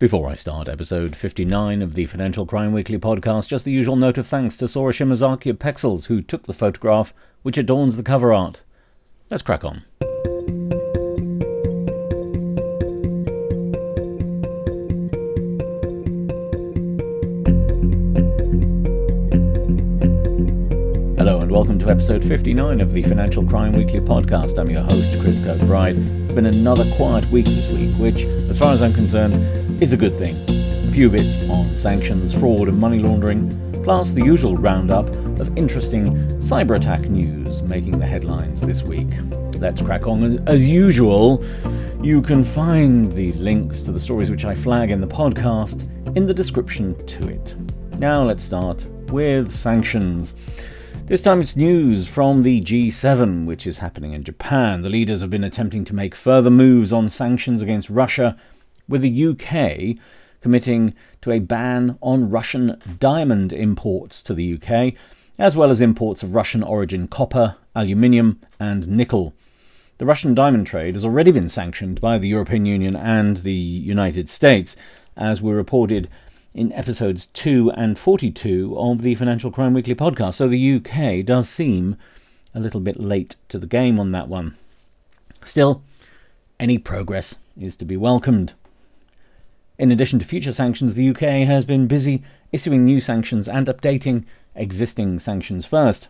Before I start episode 59 of the Financial Crime Weekly podcast, just the usual note of thanks to Sora Shimazaki of Pexels, who took the photograph which adorns the cover art. Let's crack on. To episode 59 of the Financial Crime Weekly podcast. I'm your host, Chris Kirkbride. It's been another quiet week this week, which, as far as I'm concerned, is a good thing. A few bits on sanctions, fraud, and money laundering, plus the usual roundup of interesting cyber attack news making the headlines this week. Let's crack on. As usual, you can find the links to the stories which I flag in the podcast in the description to it. Now let's start with sanctions. This time it's news from the G7, which is happening in Japan. The leaders have been attempting to make further moves on sanctions against Russia, with the UK committing to a ban on Russian diamond imports to the UK, as well as imports of Russian origin copper, aluminium, and nickel. The Russian diamond trade has already been sanctioned by the European Union and the United States, as we reported in episodes 2 and 42 of the Financial Crime Weekly podcast. So the UK does seem a little bit late to the game on that one. Still, any progress is to be welcomed. In addition to future sanctions, the UK has been busy issuing new sanctions and updating existing sanctions first.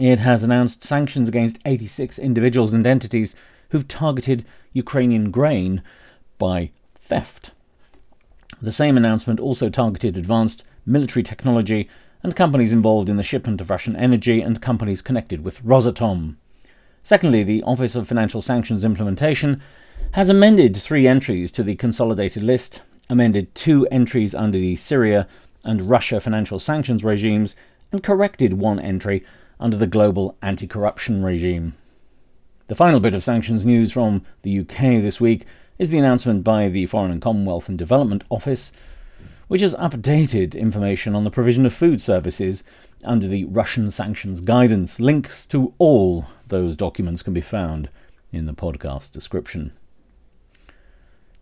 It has announced sanctions against 86 individuals and entities who've targeted Ukrainian grain by theft. The same announcement also targeted advanced military technology and companies involved in the shipment of Russian energy and companies connected with Rosatom. Secondly, the Office of Financial Sanctions Implementation has amended three entries to the consolidated list, amended two entries under the Syria and Russia financial sanctions regimes, and corrected one entry under the global anti corruption regime. The final bit of sanctions news from the UK this week is the announcement by the Foreign and Commonwealth and Development Office, which has updated information on the provision of food services under the Russian sanctions guidance. Links to all those documents can be found in the podcast description.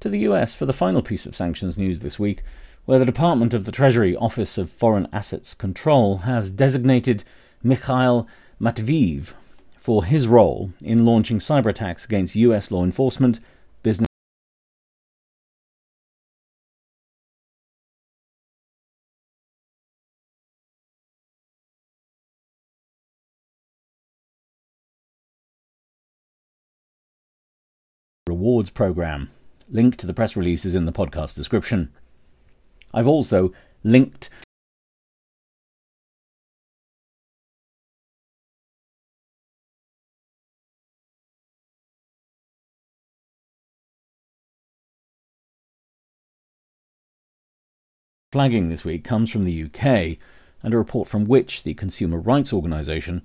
To the US for the final piece of sanctions news this week, where the Department of the Treasury Office of Foreign Assets Control has designated Mikhail Matveev for his role in launching cyber attacks against US law enforcement rewards program. Link to the press release is in the podcast description. I've also linked flagging this week comes from the UK and a report from which the consumer rights organisation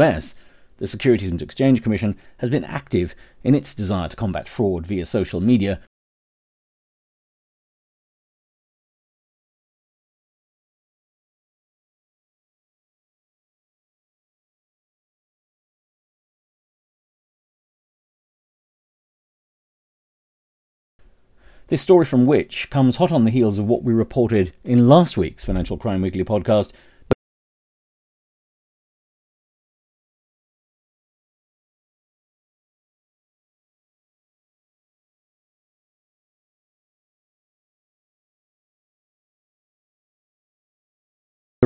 US, the Securities and Exchange Commission has been active in its desire to combat fraud via social media. This story from which comes hot on the heels of what we reported in last week's Financial Crime Weekly podcast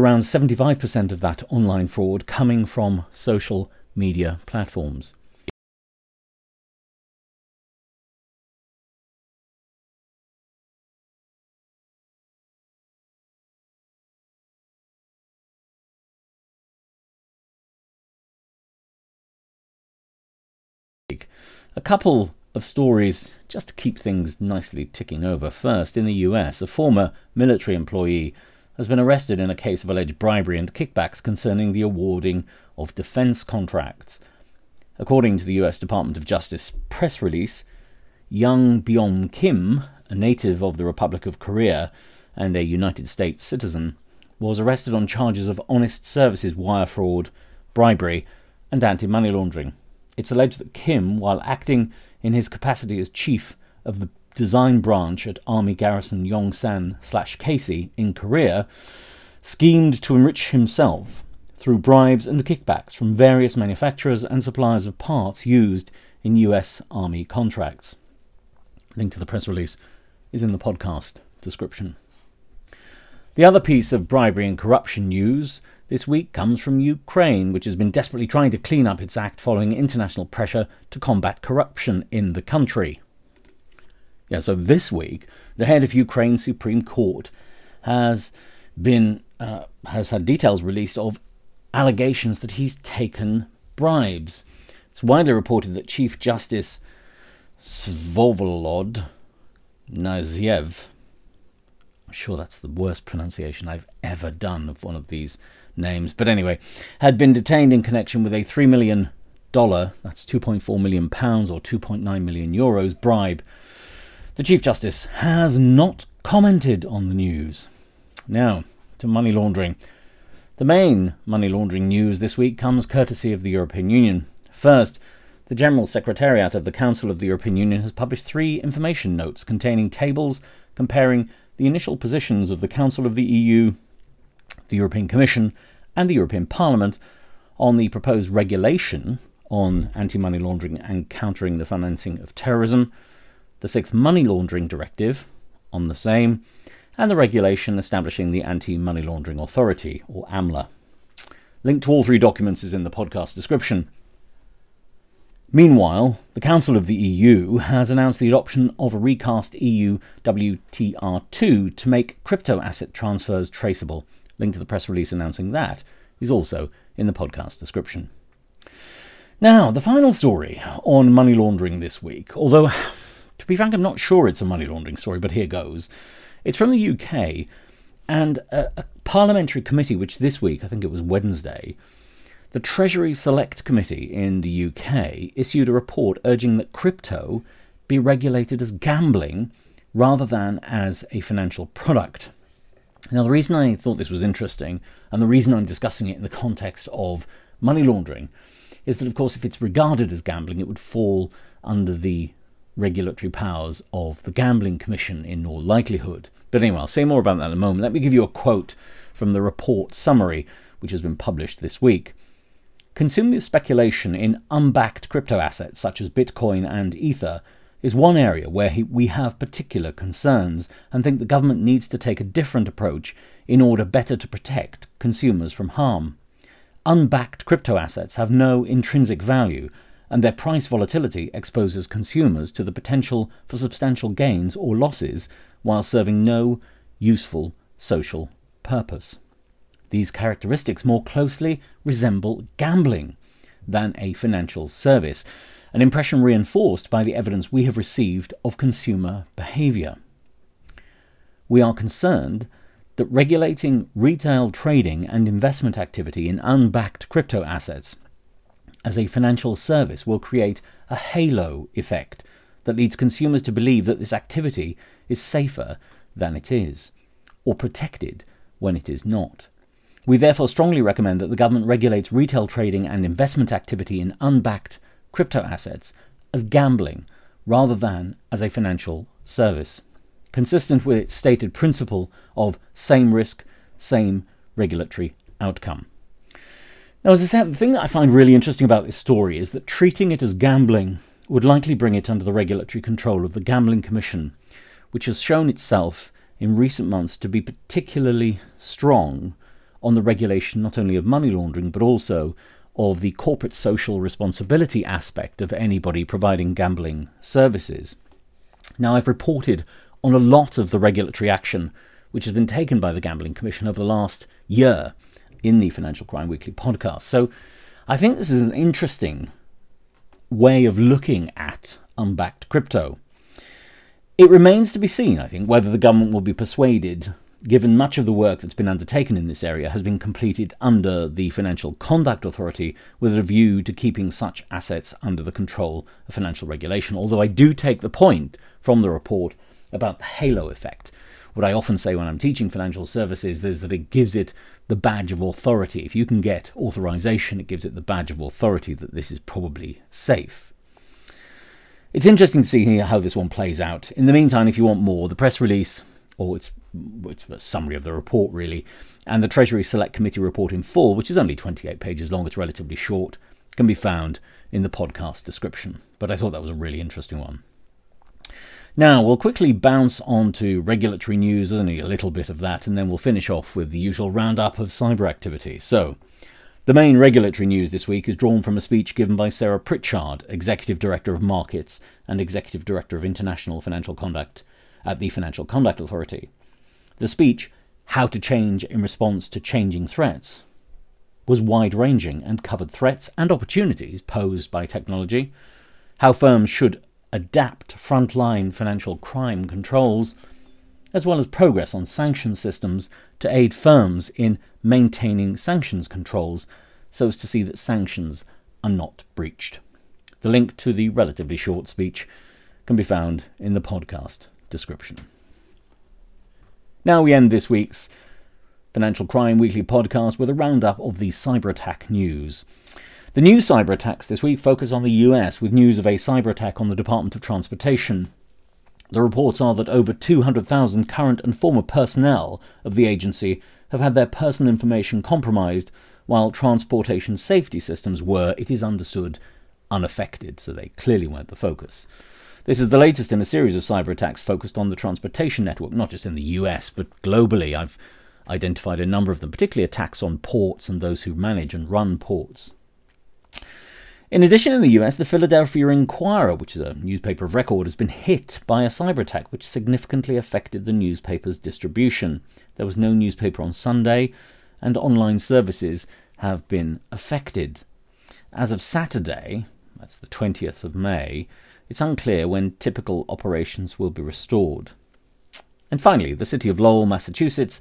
around 75% of that online fraud coming from social media platforms. A couple of stories just to keep things nicely ticking over. First, in the US, a former military employee has been arrested in a case of alleged bribery and kickbacks concerning the awarding of defense contracts. According to the US Department of Justice press release, Young Byom Kim, a native of the Republic of Korea and a United States citizen, was arrested on charges of honest services wire fraud, bribery, and anti money laundering. It's alleged that Kim, while acting in his capacity as chief of the design branch at Army Garrison Yongsan slash Casey in Korea, schemed to enrich himself through bribes and kickbacks from various manufacturers and suppliers of parts used in US Army contracts. Link to the press release is in the podcast description. The other piece of bribery and corruption news this week comes from Ukraine, which has been desperately trying to clean up its act following international pressure to combat corruption in the country. Yeah, so this week, the head of Ukraine's Supreme Court has been uh, has had details released of allegations that he's taken bribes. It's widely reported that Chief Justice Svovolod Naziev I'm sure that's the worst pronunciation I've ever done of one of these names. But anyway, had been detained in connection with a $3 million, that's 2.4 million pounds or 2.9 million euros bribe. The Chief Justice has not commented on the news. Now, to money laundering. The main money laundering news this week comes courtesy of the European Union. First, the General Secretariat of the Council of the European Union has published three information notes containing tables comparing the initial positions of the Council of the EU, the European Commission, and the European Parliament on the proposed regulation on anti money laundering and countering the financing of terrorism, the Sixth Money Laundering Directive on the same, and the regulation establishing the Anti Money Laundering Authority, or AMLA. Link to all three documents is in the podcast description. Meanwhile, the Council of the EU has announced the adoption of a recast EU WTR2 to make crypto asset transfers traceable. Link to the press release announcing that is also in the podcast description. Now, the final story on money laundering this week, although, to be frank, I'm not sure it's a money laundering story, but here goes. It's from the UK, and a, a parliamentary committee, which this week, I think it was Wednesday, the Treasury Select Committee in the UK issued a report urging that crypto be regulated as gambling rather than as a financial product. Now, the reason I thought this was interesting, and the reason I'm discussing it in the context of money laundering, is that, of course, if it's regarded as gambling, it would fall under the regulatory powers of the Gambling Commission in all likelihood. But anyway, I'll say more about that in a moment. Let me give you a quote from the report summary, which has been published this week. Consumer speculation in unbacked crypto assets such as Bitcoin and Ether is one area where we have particular concerns and think the government needs to take a different approach in order better to protect consumers from harm. Unbacked crypto assets have no intrinsic value, and their price volatility exposes consumers to the potential for substantial gains or losses while serving no useful social purpose. These characteristics more closely resemble gambling than a financial service, an impression reinforced by the evidence we have received of consumer behaviour. We are concerned that regulating retail trading and investment activity in unbacked crypto assets as a financial service will create a halo effect that leads consumers to believe that this activity is safer than it is, or protected when it is not. We therefore strongly recommend that the government regulates retail trading and investment activity in unbacked crypto assets as gambling rather than as a financial service, consistent with its stated principle of same risk, same regulatory outcome. Now, as I said, the thing that I find really interesting about this story is that treating it as gambling would likely bring it under the regulatory control of the Gambling Commission, which has shown itself in recent months to be particularly strong on the regulation not only of money laundering but also of the corporate social responsibility aspect of anybody providing gambling services. Now, I've reported on a lot of the regulatory action which has been taken by the Gambling Commission over the last year in the Financial Crime Weekly podcast. So I think this is an interesting way of looking at unbacked crypto. It remains to be seen, I think, whether the government will be persuaded given much of the work that's been undertaken in this area has been completed under the Financial Conduct Authority with a view to keeping such assets under the control of financial regulation. Although I do take the point from the report about the halo effect. What I often say when I'm teaching financial services is that it gives it the badge of authority. If you can get authorization, it gives it the badge of authority that this is probably safe. It's interesting to see how this one plays out. In the meantime, if you want more, the press release or it's it's a summary of the report really, and the Treasury Select Committee report in full, which is only 28 pages long, it's relatively short, can be found in the podcast description. But I thought that was a really interesting one. Now, we'll quickly bounce on to regulatory news, there's only a little bit of that, and then we'll finish off with the usual roundup of cyber activity. So, the main regulatory news this week is drawn from a speech given by Sarah Pritchard, Executive Director of Markets and Executive Director of International Financial Conduct at the Financial Conduct Authority. The speech, How to Change in Response to Changing Threats, was wide ranging and covered threats and opportunities posed by technology, how firms should adapt frontline financial crime controls, as well as progress on sanction systems to aid firms in maintaining sanctions controls so as to see that sanctions are not breached. The link to the relatively short speech can be found in the podcast description. Now we end this week's Financial Crime Weekly podcast with a roundup of the cyber attack news. The new cyber attacks this week focus on the US with news of a cyber attack on the Department of Transportation. The reports are that over 200,000 current and former personnel of the agency have had their personal information compromised, while transportation safety systems were, it is understood, unaffected, so they clearly weren't the focus. This is the latest in a series of cyber attacks focused on the transportation network, not just in the US, but globally. I've identified a number of them, particularly attacks on ports and those who manage and run ports. In addition, in the US, the Philadelphia Inquirer, which is a newspaper of record, has been hit by a cyber attack which significantly affected the newspaper's distribution. There was no newspaper on Sunday, and online services have been affected. As of Saturday, that's the 20th of May, it's unclear when typical operations will be restored. And finally, the city of Lowell, Massachusetts,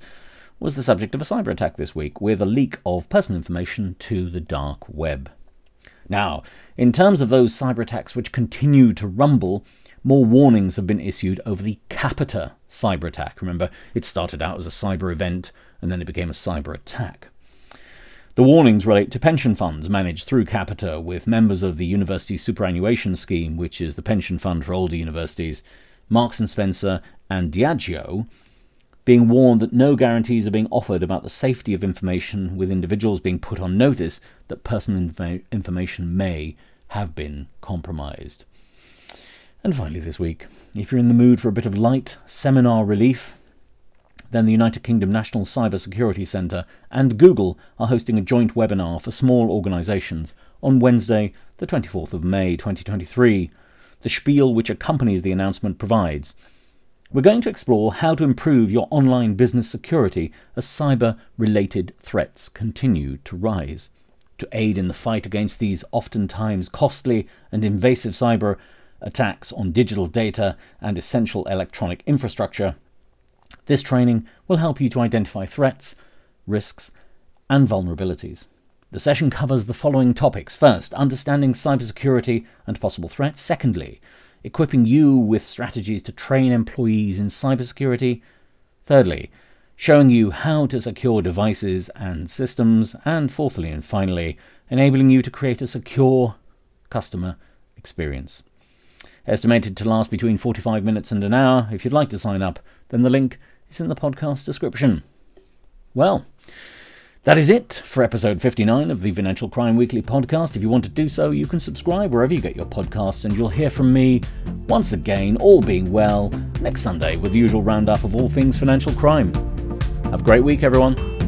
was the subject of a cyber attack this week with a leak of personal information to the dark web. Now, in terms of those cyber attacks which continue to rumble, more warnings have been issued over the Capita cyber attack. Remember, it started out as a cyber event and then it became a cyber attack. The warnings relate to pension funds managed through Capita with members of the University Superannuation Scheme, which is the pension fund for older universities, Marks and Spencer and Diageo, being warned that no guarantees are being offered about the safety of information, with individuals being put on notice that personal inf- information may have been compromised. And finally, this week, if you're in the mood for a bit of light seminar relief, then the United Kingdom National Cyber Security Centre and Google are hosting a joint webinar for small organisations on Wednesday, the 24th of May 2023. The spiel which accompanies the announcement provides. We're going to explore how to improve your online business security as cyber related threats continue to rise. To aid in the fight against these oftentimes costly and invasive cyber attacks on digital data and essential electronic infrastructure, this training will help you to identify threats, risks, and vulnerabilities. The session covers the following topics. First, understanding cybersecurity and possible threats. Secondly, equipping you with strategies to train employees in cybersecurity. Thirdly, showing you how to secure devices and systems. And fourthly and finally, enabling you to create a secure customer experience. Estimated to last between 45 minutes and an hour. If you'd like to sign up, then the link is in the podcast description. Well, that is it for episode 59 of the Financial Crime Weekly podcast. If you want to do so, you can subscribe wherever you get your podcasts, and you'll hear from me once again, all being well, next Sunday with the usual roundup of all things financial crime. Have a great week, everyone.